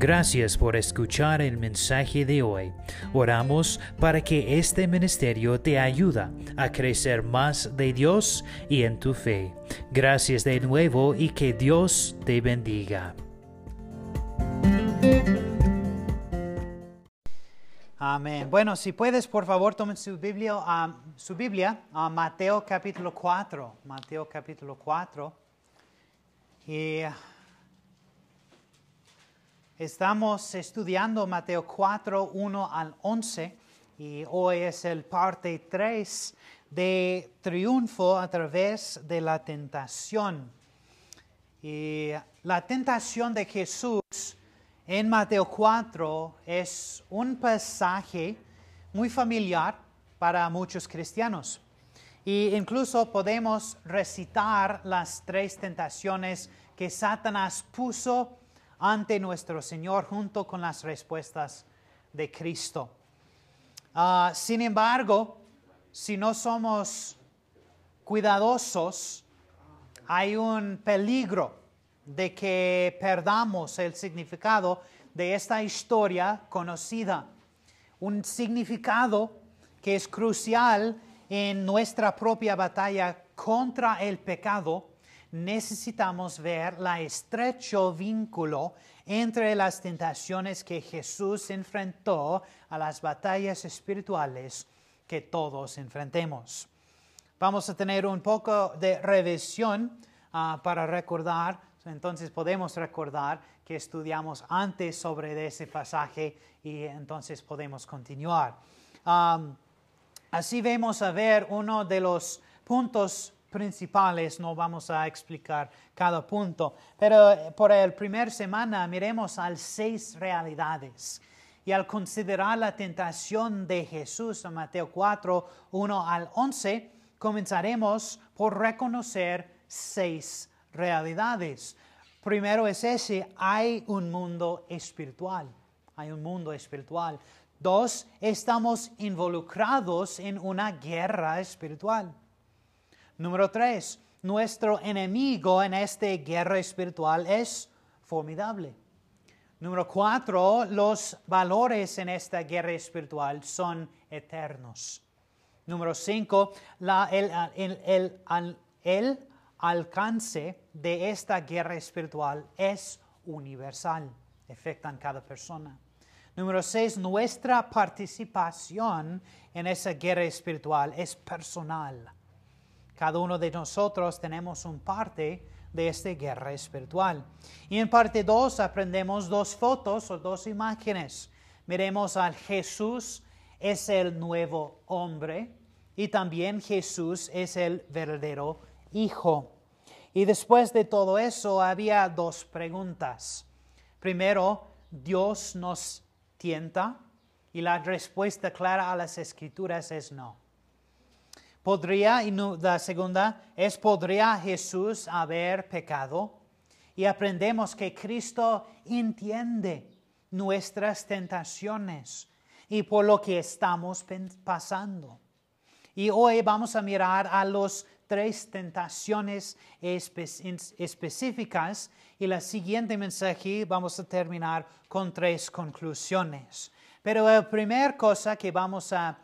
Gracias por escuchar el mensaje de hoy. Oramos para que este ministerio te ayude a crecer más de Dios y en tu fe. Gracias de nuevo y que Dios te bendiga. Amén. Bueno, si puedes, por favor, tomen su Biblia, a su Biblia a Mateo capítulo 4. Mateo capítulo 4. Y estamos estudiando Mateo 4, 1 al 11. Y hoy es el parte 3 de triunfo a través de la tentación. Y la tentación de Jesús en Mateo 4 es un pasaje muy familiar para muchos cristianos. Y incluso podemos recitar las tres tentaciones que Satanás puso ante nuestro Señor junto con las respuestas de Cristo. Ah, sin embargo, si no somos cuidadosos, hay un peligro de que perdamos el significado de esta historia conocida. Un significado que es crucial en nuestra propia batalla contra el pecado. Necesitamos ver la estrecho vínculo entre las tentaciones que Jesús enfrentó a las batallas espirituales que todos enfrentemos. Vamos a tener un poco de revisión ah, para recordar entonces podemos recordar que estudiamos antes sobre ese pasaje y entonces podemos continuar. así vemos a ver uno de los puntos principales, no vamos a explicar cada punto, pero eh, por el primer semana miremos al seis realidades. Y al considerar la tentación de Jesús en Mateo 4, 1 al 11, comenzaremos por reconocer seis realidades. Primero es ese, hay un mundo espiritual, hay un mundo espiritual. Dos, estamos involucrados en una guerra espiritual. Número tres, nuestro enemigo en esta guerra espiritual es formidable. Número cuatro, los valores en esta guerra espiritual son eternos. Número cinco, el, el, el, alcance de esta guerra espiritual es universal, afecta a cada persona. Número seis, nuestra participación en esa guerra espiritual es personal. Cada uno de nosotros tenemos un parte de esta guerra espiritual. Y en parte dos aprendemos dos fotos o dos imágenes. Miremos al Jesús es el nuevo hombre y también Jesús es el verdadero hijo. Y después de todo eso había dos preguntas. Primero, ¿Dios nos tienta? Y la respuesta clara a las escrituras es no. ¿Podría, y la segunda es, ¿podría Jesús haber pecado? Y aprendemos que Cristo entiende nuestras tentaciones y por lo que estamos pasando. Y hoy vamos a mirar a los tres tentaciones específicas y la siguiente mensaje vamos a terminar con tres conclusiones. Pero la primera cosa que vamos a,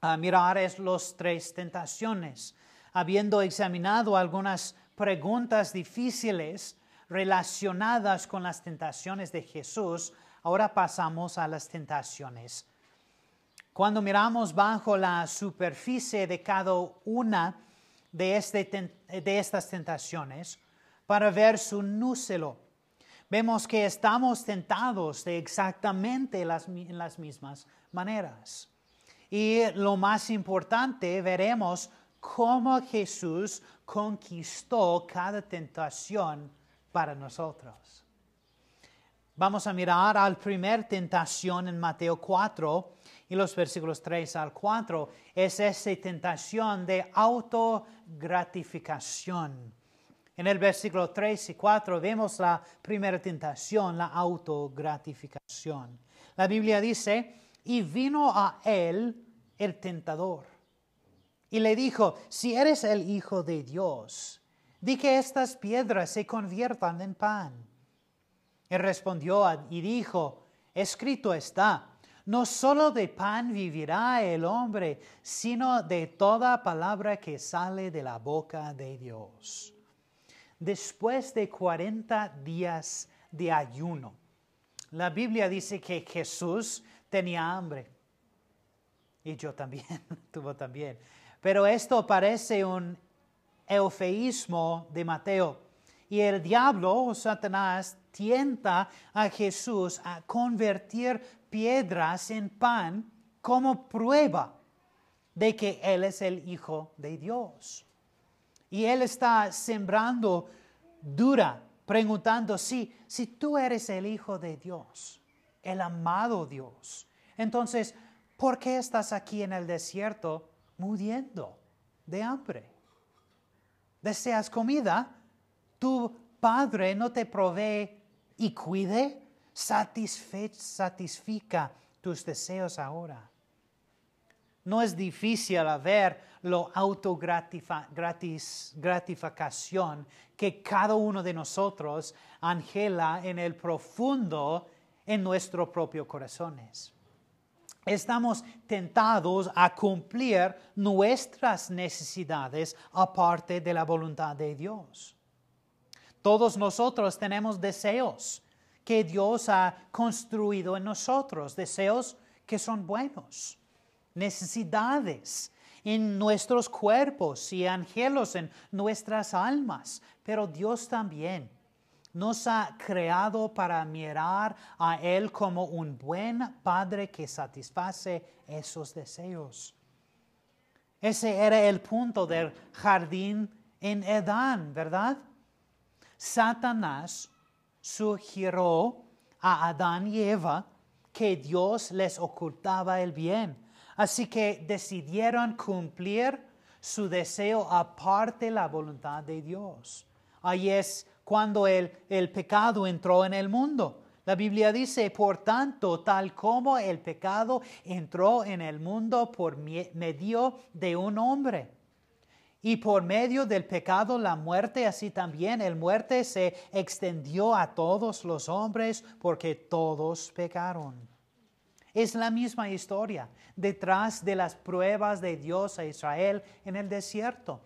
a mirar es los tres tentaciones. Habiendo examinado algunas preguntas difíciles relacionadas con las tentaciones de Jesús, ahora pasamos a las tentaciones. Cuando miramos bajo la superficie de cada una de, este, estas tentaciones para ver su núcleo. Vemos que estamos tentados de exactamente las, las mismas maneras. Y lo más importante, veremos cómo Jesús conquistó cada tentación para nosotros. Vamos a mirar al primer tentación en Mateo 4 y los versículos 3 al 4 es esa tentación de autogratificación. En el versículo 3 y 4 vemos la primera tentación, la autogratificación. La Biblia dice, y vino a él el tentador. Y le dijo, si eres el Hijo de Dios, di que estas piedras se conviertan en pan. Él respondió y dijo, escrito está, no solo de pan vivirá el hombre, sino de toda palabra que sale de la boca de Dios. Después de cuarenta días de ayuno, la Biblia dice que Jesús tenía hambre. Y yo también, tuvo también. Pero esto parece un eufeísmo de Mateo. Y el diablo o Satanás tienta a Jesús a convertir piedras en pan como prueba de que Él es el Hijo de Dios. Y Él está sembrando dura, preguntando si, si tú eres el Hijo de Dios, el amado Dios. Entonces, ¿por qué estás aquí en el desierto muriendo de hambre? ¿Deseas comida? Tu Padre no te provee y cuide, satisfica tus deseos ahora. No es difícil ver lo autogratificación que cada uno de nosotros angela en el profundo en nuestros propios corazones. Estamos tentados a cumplir nuestras necesidades aparte de la voluntad de Dios. Todos nosotros tenemos deseos que Dios ha construido en nosotros, deseos que son buenos, necesidades en nuestros cuerpos y angelos en nuestras almas, pero Dios también nos ha creado para mirar a Él como un buen Padre que satisface esos deseos. Ese era el punto del jardín en Edán, ¿verdad? Satanás sugirió a Adán y Eva que Dios les ocultaba el bien. Así que decidieron cumplir su deseo aparte la voluntad de Dios. Ahí es cuando el, el pecado entró en el mundo. La Biblia dice, por tanto, tal como el pecado entró en el mundo por medio de un hombre y por medio del pecado la muerte, así también el muerte se extendió a todos los hombres porque todos pecaron. Es la misma historia detrás de las pruebas de Dios a Israel en el desierto.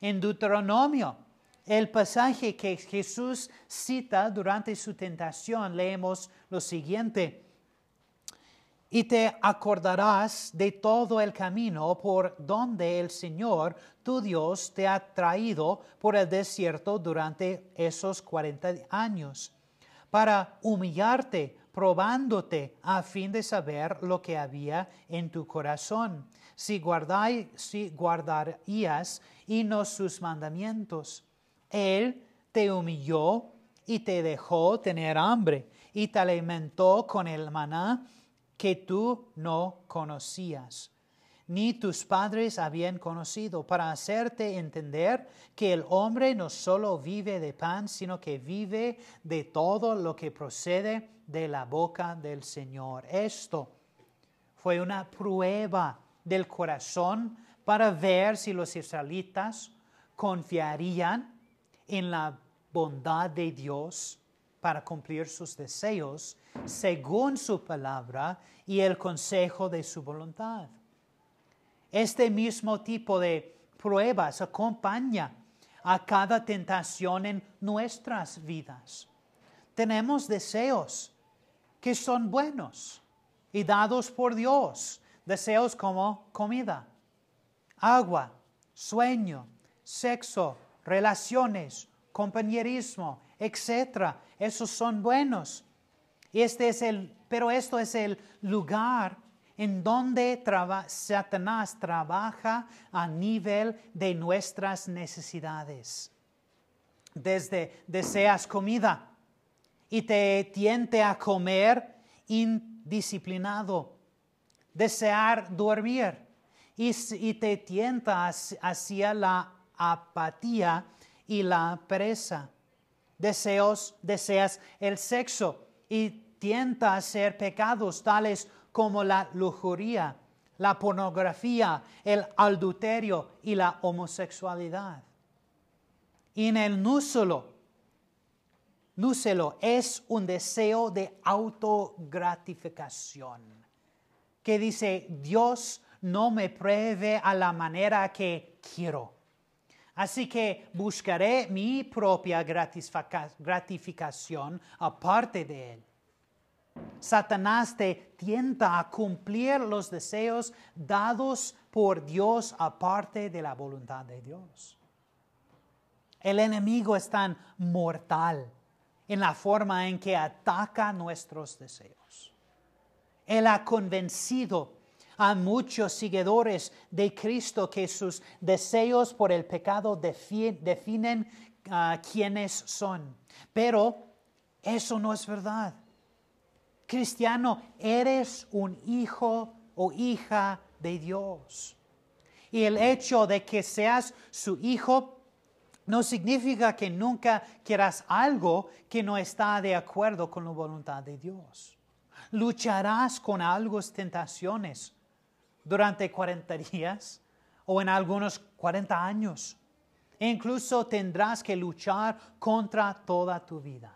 En Deuteronomio, el pasaje que Jesús cita durante su tentación, leemos lo siguiente y te acordarás de todo el camino por donde el Señor tu Dios te ha traído por el desierto durante esos cuarenta años, para humillarte, probándote a fin de saber lo que había en tu corazón, si, si guardarías y no sus mandamientos. Él te humilló y te dejó tener hambre y te alimentó con el maná que tú no conocías, ni tus padres habían conocido, para hacerte entender que el hombre no solo vive de pan, sino que vive de todo lo que procede de la boca del Señor. Esto fue una prueba del corazón para ver si los israelitas confiarían en la bondad de Dios para cumplir sus deseos según su palabra y el consejo de su voluntad. Este mismo tipo de pruebas acompaña a cada tentación en nuestras vidas. Tenemos deseos que son buenos y dados por Dios, deseos como comida, agua, sueño, sexo, relaciones, compañerismo, etc. Esos son buenos. Este es el, pero esto es el lugar en donde Satanás trabaja a nivel de nuestras necesidades. Desde deseas comida y te tiente a comer indisciplinado, desear dormir y, y te tienta hacia la apatía y la pereza. Deseos, deseas el sexo y tienta a hacer pecados tales como la lujuria, la pornografía, el adulterio y la homosexualidad. Y en el núsolo núcelo es un deseo de autogratificación, que dice, Dios no me pruebe a la manera que quiero. Así que buscaré mi propia gratificación aparte de Él. Satanás te tienta a cumplir los deseos dados por Dios aparte de la voluntad de Dios. El enemigo es tan mortal en la forma en que ataca nuestros deseos. Él ha convencido a muchos seguidores de Cristo que sus deseos por el pecado definen uh, quiénes son. Pero eso no es verdad. Cristiano, eres un hijo o hija de Dios. Y el hecho de que seas su hijo no significa que nunca quieras algo que no está de acuerdo con la voluntad de Dios. Lucharás con algunas tentaciones durante 40 días o en algunos 40 años. E incluso tendrás que luchar contra toda tu vida.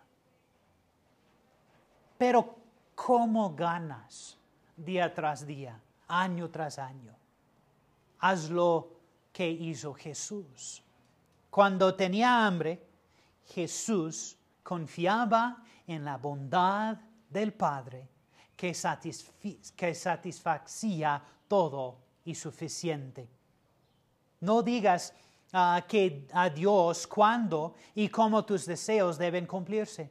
Pero ¿cómo ganas día tras día, año tras año? Haz lo que hizo Jesús. Cuando tenía hambre, Jesús confiaba en la bondad del Padre que, satisfacía todo y suficiente. No digas ah, que a Dios cuándo y cómo tus deseos deben cumplirse.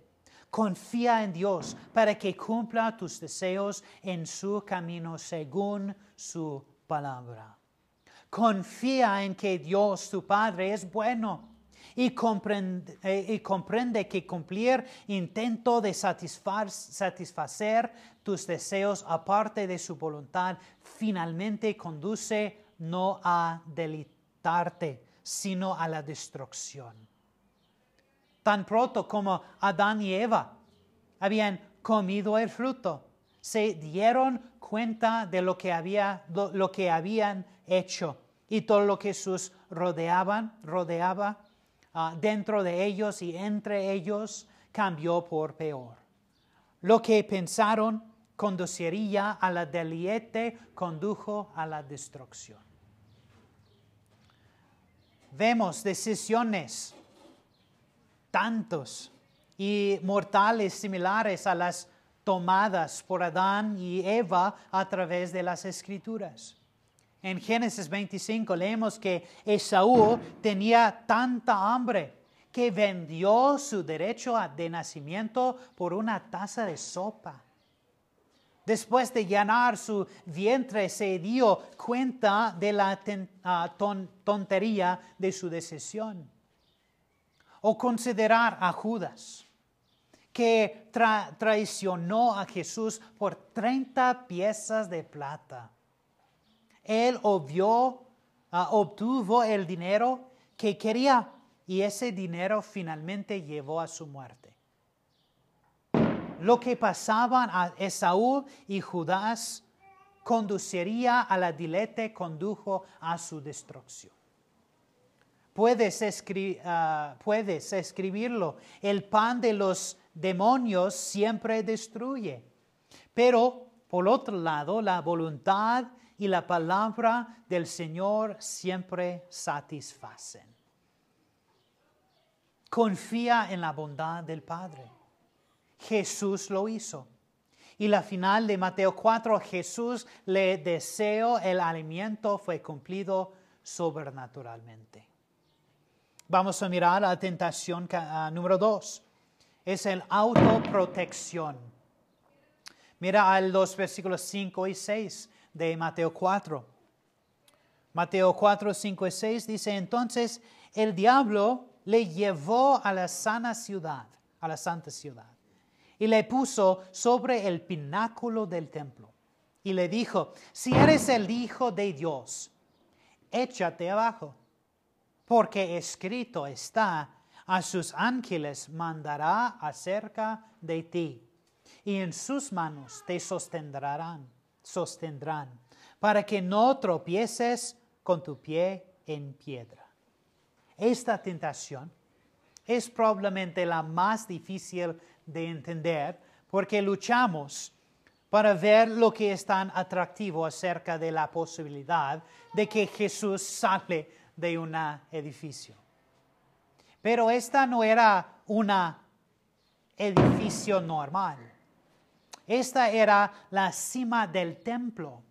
Confía en Dios para que cumpla tus deseos en su camino según su palabra. Confía en que Dios, tu Padre, es bueno y comprende, eh, y comprende que cumplir intento de satisfacer tus deseos aparte de su voluntad finalmente conduce no a delitarte, sino a la destrucción. Tan pronto como Adán y Eva habían comido el fruto, se dieron cuenta de lo que, había, lo que habían hecho y todo lo que sus rodeaban, rodeaba ah, dentro de ellos y entre ellos cambió por peor. Lo que pensaron conduciría a la deliete, condujo a la destrucción. Vemos decisiones tantos y mortales similares a las tomadas por Adán y Eva a través de las escrituras. En Génesis 25 leemos que Esaú tenía tanta hambre que vendió su derecho de nacimiento por una taza de sopa. Después de llenar su vientre se dio cuenta de la ah, tontería de su decisión. O considerar a Judas, que traicionó a Jesús por 30 piezas de plata él ah, obtuvo el dinero que quería y ese dinero finalmente llevó a su muerte. Lo que pasaban a Esaú y Judas conduciría a la dilete, condujo a su destrucción. Puedes, ah, puedes escribirlo. El pan de los demonios siempre destruye. Pero, por otro lado, la voluntad y la palabra del Señor siempre satisfacen. Confía en la bondad del Padre. Jesús lo hizo. Y la final de Mateo 4, Jesús le deseó el alimento, fue cumplido sobrenaturalmente. Vamos a mirar la tentación número 2. Es el autoprotección. Mira al los versículos 5 y 6 de Mateo 4. Mateo 4, 5 y 6 dice, entonces el diablo le llevó a la sana ciudad, a la santa ciudad, y le puso sobre el pináculo del templo. Y le dijo, si eres el Hijo de Dios, échate abajo, porque escrito está, a sus ángeles mandará acerca de ti, y en sus manos te sostendrán sostendrán, para que no tropieces con tu pie en piedra. Esta tentación es probablemente la más difícil de entender porque luchamos para ver lo que es tan atractivo acerca de la posibilidad de que Jesús sale de un edificio. Pero esta no era un edificio normal. Esta era la cima del templo,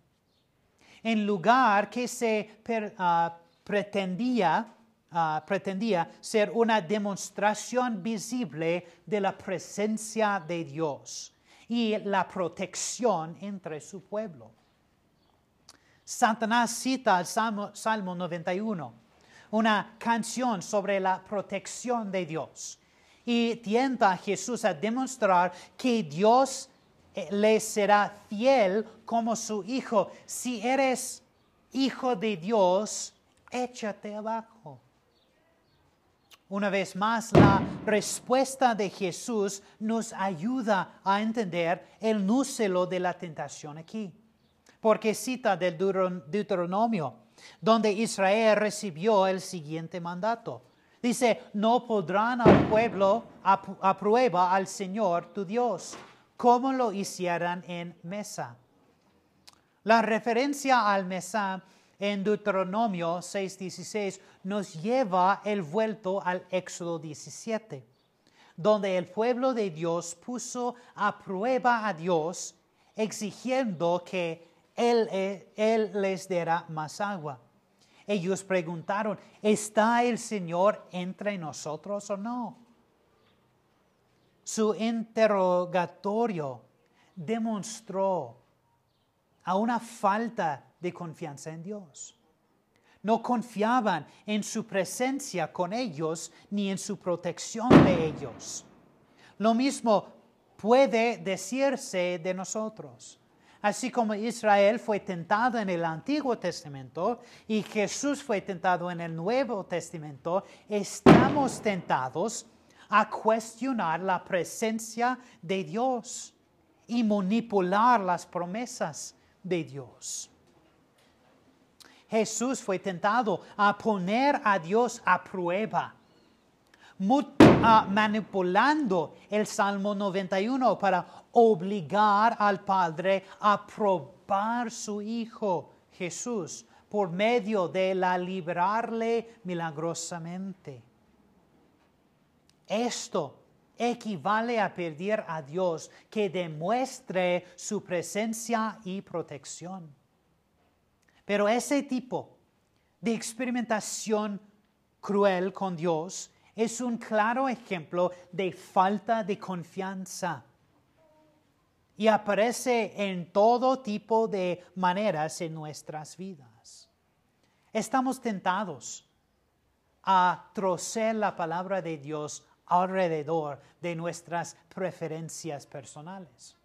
en lugar que se ah, pretendía Ah, pretendía ser una demostración visible de la presencia de Dios y la protección entre su pueblo. Satanás cita el Salmo, Salmo 91, una canción sobre la protección de Dios, y tienta a Jesús a demostrar que Dios le será fiel como su hijo. Si eres hijo de Dios, échate abajo. Una vez más, la respuesta de Jesús nos ayuda a entender el núcleo de la tentación aquí. Porque cita del Deuteronomio, donde Israel recibió el siguiente mandato. Dice, no podrán al pueblo a, al Señor tu Dios, como lo hicieran en Mesa. La referencia al Mesa en Deuteronomio 6:16 nos lleva el vuelto al Éxodo 17, donde el pueblo de Dios puso a prueba a Dios exigiendo que Él, él les diera más agua. Ellos preguntaron, ¿está el Señor entre nosotros o no? Su interrogatorio demostró a una falta de confianza en Dios. No confiaban en su presencia con ellos ni en su protección de ellos. Lo mismo puede decirse de nosotros. Así como Israel fue tentado en el Antiguo Testamento y Jesús fue tentado en el Nuevo Testamento, estamos tentados a cuestionar la presencia de Dios y manipular las promesas de Dios. Jesús fue tentado a poner a Dios a prueba, manipulando el Salmo 91 para obligar al Padre a probar su Hijo Jesús por medio de la liberarle milagrosamente. Esto equivale a pedir a Dios que demuestre su presencia y protección. Pero ese tipo de experimentación cruel con Dios es un claro ejemplo de falta de confianza y aparece en todo tipo de maneras en nuestras vidas. Estamos tentados a trocer la palabra de Dios alrededor de nuestras preferencias personales.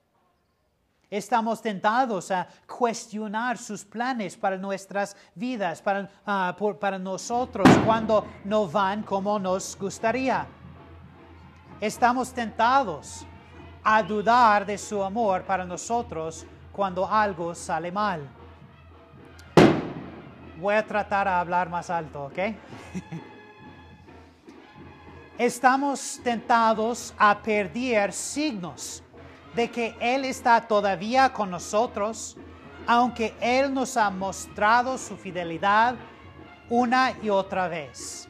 Estamos tentados a cuestionar sus planes para nuestras vidas, para, ah, para nosotros, cuando no van como nos gustaría. Estamos tentados a dudar de su amor para nosotros cuando algo sale mal. Voy a tratar a hablar más alto, ¿ok? Estamos tentados a perder signos de que Él está todavía con nosotros, aunque Él nos ha mostrado su fidelidad una y otra vez.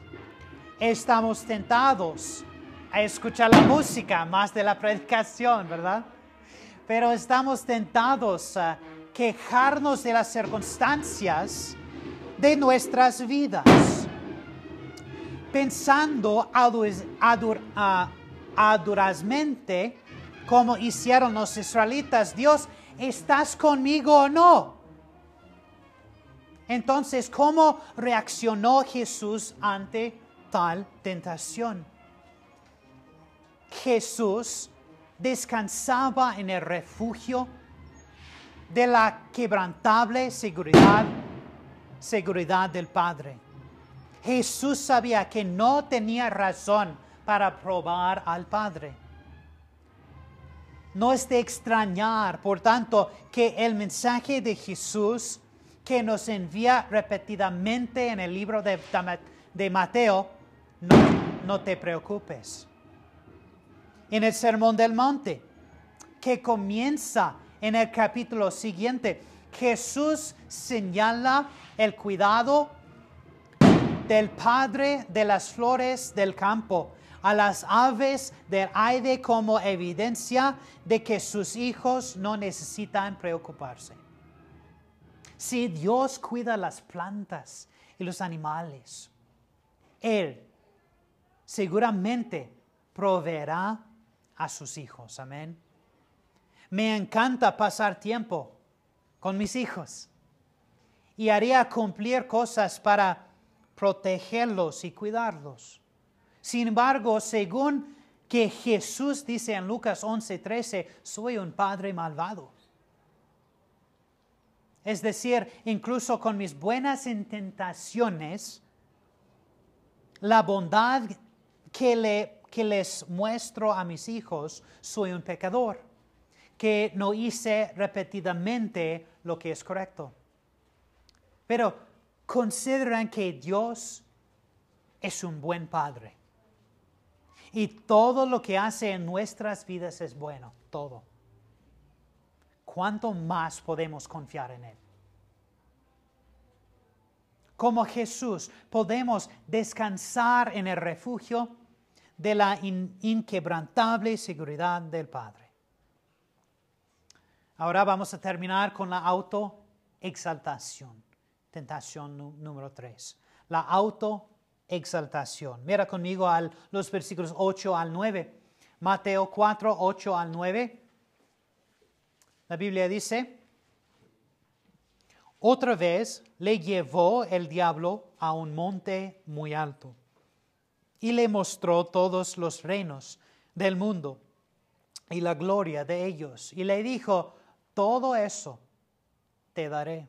Estamos tentados a escuchar la música más de la predicación, ¿verdad? Pero estamos tentados a quejarnos de las circunstancias de nuestras vidas, pensando adurazmente como hicieron los israelitas, Dios, ¿estás conmigo o no? Entonces, ¿cómo reaccionó Jesús ante tal tentación? Jesús descansaba en el refugio de la quebrantable seguridad, seguridad del Padre. Jesús sabía que no tenía razón para probar al Padre no es de extrañar, por tanto, que el mensaje de Jesús que nos envía repetidamente en el libro de, Mateo no te preocupes. En el Sermón del Monte, que comienza en el capítulo siguiente, Jesús señala el cuidado del Padre de las flores del campo a las aves del aire como evidencia de que sus hijos no necesitan preocuparse. Si Dios cuida las plantas y los animales, Él seguramente proveerá a sus hijos. Amén. Me encanta pasar tiempo con mis hijos y haría cumplir cosas para protegerlos y cuidarlos. Sin embargo, según que Jesús dice en Lucas 11:13, soy un padre malvado. Es decir, incluso con mis buenas intentaciones, la bondad que, le, que les muestro a mis hijos, soy un pecador, que no hice repetidamente lo que es correcto. Pero consideran que Dios es un buen Padre. Y todo lo que hace en nuestras vidas es bueno, todo. ¿Cuánto más podemos confiar en Él? Como Jesús podemos descansar en el refugio de la inquebrantable seguridad del Padre. Ahora vamos a terminar con la autoexaltación. Tentación número 3. La autoexaltación. Mira conmigo a los versículos 8 al 9. Mateo 4, 8 al 9. La Biblia dice, otra vez le llevó el diablo a un monte muy alto y le mostró todos los reinos del mundo y la gloria de ellos. Y le dijo, todo eso te daré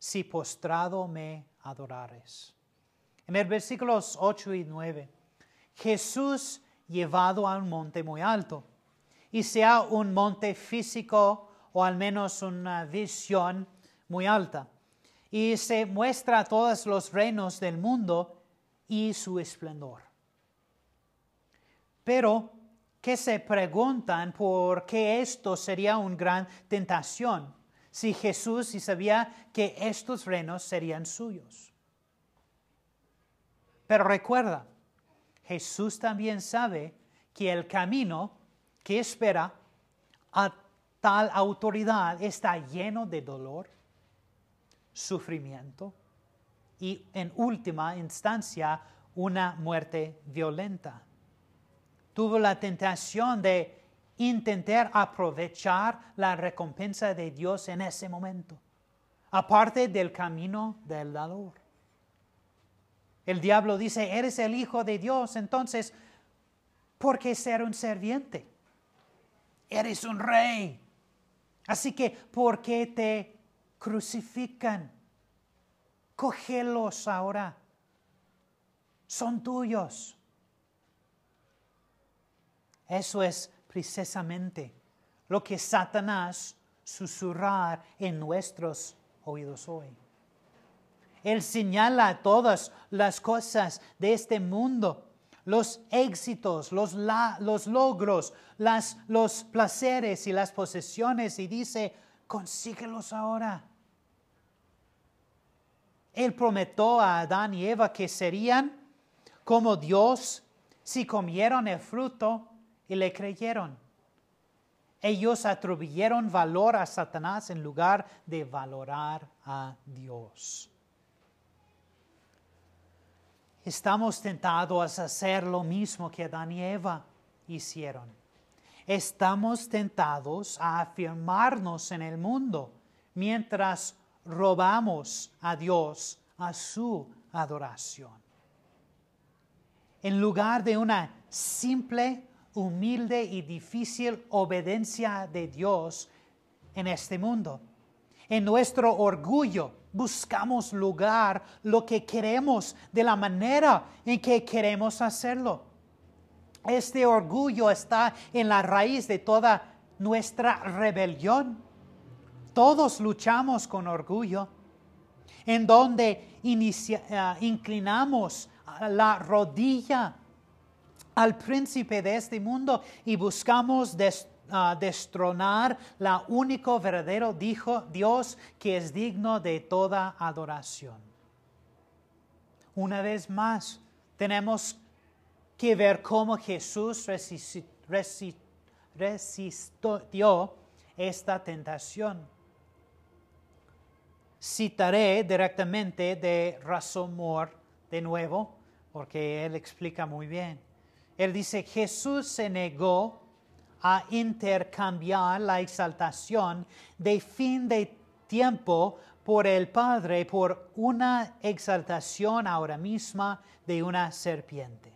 si postrado me adorares. En el versículos 8 y 9, Jesús llevado a un monte muy alto, y sea un monte físico o al menos una visión muy alta, y se muestra a todos los reinos del mundo y su esplendor. Pero que se preguntan por qué esto sería una gran tentación si Jesús y sabía que estos reinos serían suyos. Pero recuerda, Jesús también sabe que el camino que espera a tal autoridad está lleno de dolor, sufrimiento y en última instancia una muerte violenta. Tuvo la tentación de intentar aprovechar la recompensa de Dios en ese momento, aparte del camino del dador. El diablo dice, eres el hijo de Dios, entonces, ¿por qué ser un serviente? Eres un rey. Así que, ¿por qué te crucifican? Cógelos ahora. Son tuyos. Eso es precisamente lo que Satanás susurrar en nuestros oídos hoy. Él señala todas las cosas de este mundo, los éxitos, los, los logros, las, los placeres y las posesiones y dice, consíguelos ahora. Él prometió a Adán y Eva que serían como Dios si comieron el fruto y le creyeron. Ellos atribuyeron valor a Satanás en lugar de valorar a Dios. Estamos tentados a hacer lo mismo que Adán y Eva hicieron. Estamos tentados a afirmarnos en el mundo mientras robamos a Dios a su adoración. En lugar de una simple humilde y difícil obediencia de Dios en este mundo. En nuestro orgullo buscamos lugar lo que queremos de la manera en que queremos hacerlo. Este orgullo está en la raíz de toda nuestra rebelión. Todos luchamos con orgullo, en donde eh, inclinamos la rodilla al príncipe de este mundo y buscamos des- ah, destronar la único verdadero dijo Dios que es digno de toda adoración. Una vez más, tenemos que ver cómo Jesús resisti- resi- resistió esta tentación. Citaré directamente de Rasomor de nuevo, porque él explica muy bien. Él dice, Jesús se negó a intercambiar la exaltación de fin de tiempo por el Padre por una exaltación ahora misma de una serpiente.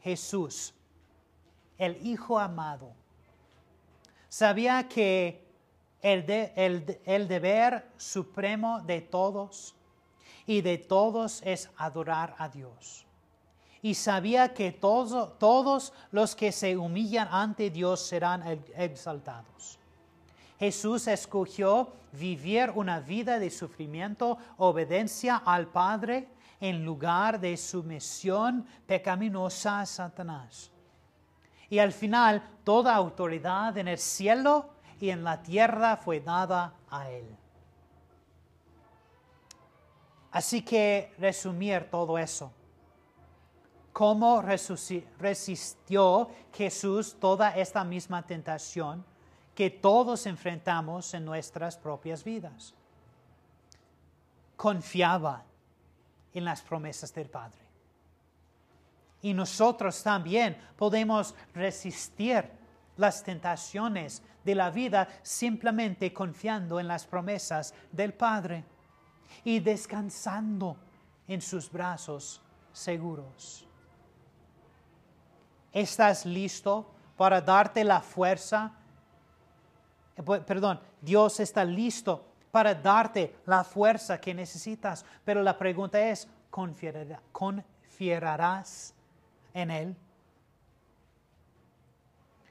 Jesús, el Hijo amado, sabía que el, de- el de- el deber supremo de todos y de todos es adorar a Dios. Y sabía que todos, los que se humillan ante Dios serán ex- exaltados. Jesús escogió vivir una vida de sufrimiento, obediencia al Padre, en lugar de sumisión pecaminosa a Satanás. Y al final, toda autoridad en el cielo y en la tierra fue dada a Él. Así que resumir todo eso. ¿Cómo resistió Jesús toda esta misma tentación que todos enfrentamos en nuestras propias vidas? Confiaba en las promesas del Padre. Y nosotros también podemos resistir las tentaciones de la vida simplemente confiando en las promesas del Padre y descansando en sus brazos seguros. ¿Estás listo para darte la fuerza? Perdón, Dios está listo para darte la fuerza que necesitas, pero la pregunta es, ¿confiará- ¿confiarás en Él?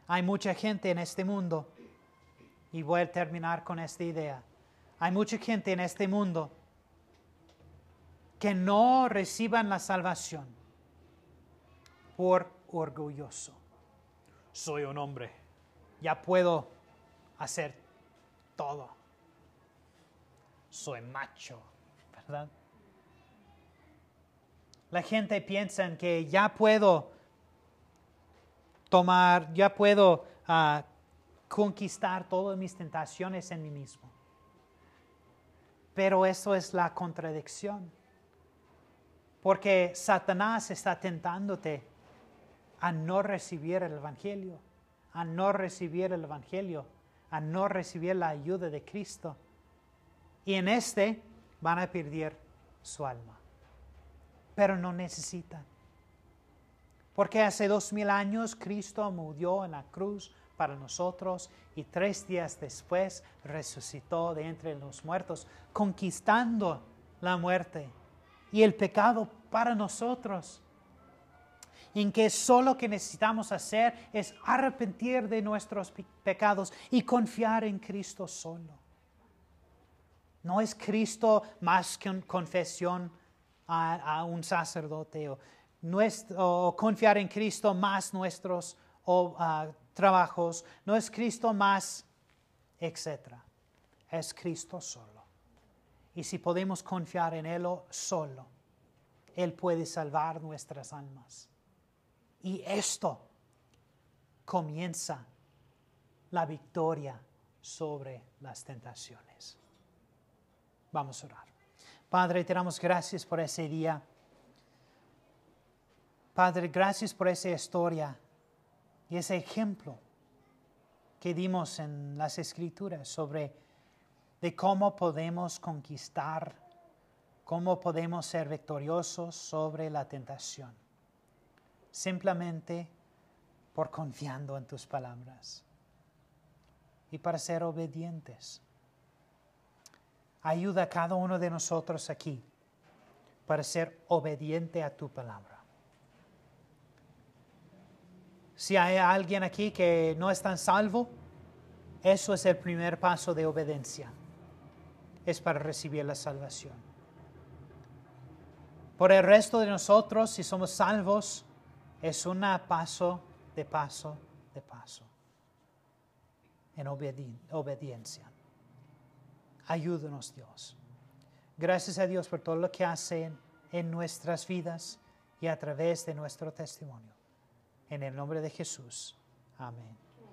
Hay mucha gente en este mundo, y voy a terminar con esta idea, hay mucha gente en este mundo que no reciban la salvación por orgulloso. Soy un hombre, ya puedo hacer todo. Soy macho, ¿verdad? La gente piensa en que ya puedo tomar, ya puedo ah, conquistar todas mis tentaciones en mí mismo. Pero eso es la contradicción. Porque Satanás está tentándote a no recibir el Evangelio, a no recibir el Evangelio, a no recibir la ayuda de Cristo. Y en este van a perder su alma. Pero no necesitan. Porque hace dos mil años Cristo murió en la cruz para nosotros y tres días después resucitó de entre los muertos, conquistando la muerte y el pecado para nosotros. En que solo que necesitamos hacer es arrepentir de nuestros pe- pecados y confiar en Cristo solo. No es Cristo más que una confesión a, un sacerdote o, o confiar en Cristo más nuestros o, ah, trabajos. No es Cristo más, etc. Es Cristo solo. Y si podemos confiar en Él solo, Él puede salvar nuestras almas. Y esto comienza la victoria sobre las tentaciones. Vamos a orar. Padre, te damos gracias por ese día. Padre, gracias por esa historia y ese ejemplo que dimos en las escrituras sobre de cómo podemos conquistar, cómo podemos ser victoriosos sobre la tentación, simplemente por confiando en tus palabras y para ser obedientes. Ayuda a cada uno de nosotros aquí para ser obediente a tu palabra. Si hay alguien aquí que no es tan salvo, eso es el primer paso de obediencia. Es para recibir la salvación. Por el resto de nosotros, si somos salvos, Es un paso de paso de paso en obedi- obediencia. Ayúdanos Dios. Gracias a Dios por todo lo que hace en nuestras vidas y a través de nuestro testimonio. En el nombre de Jesús. Amén.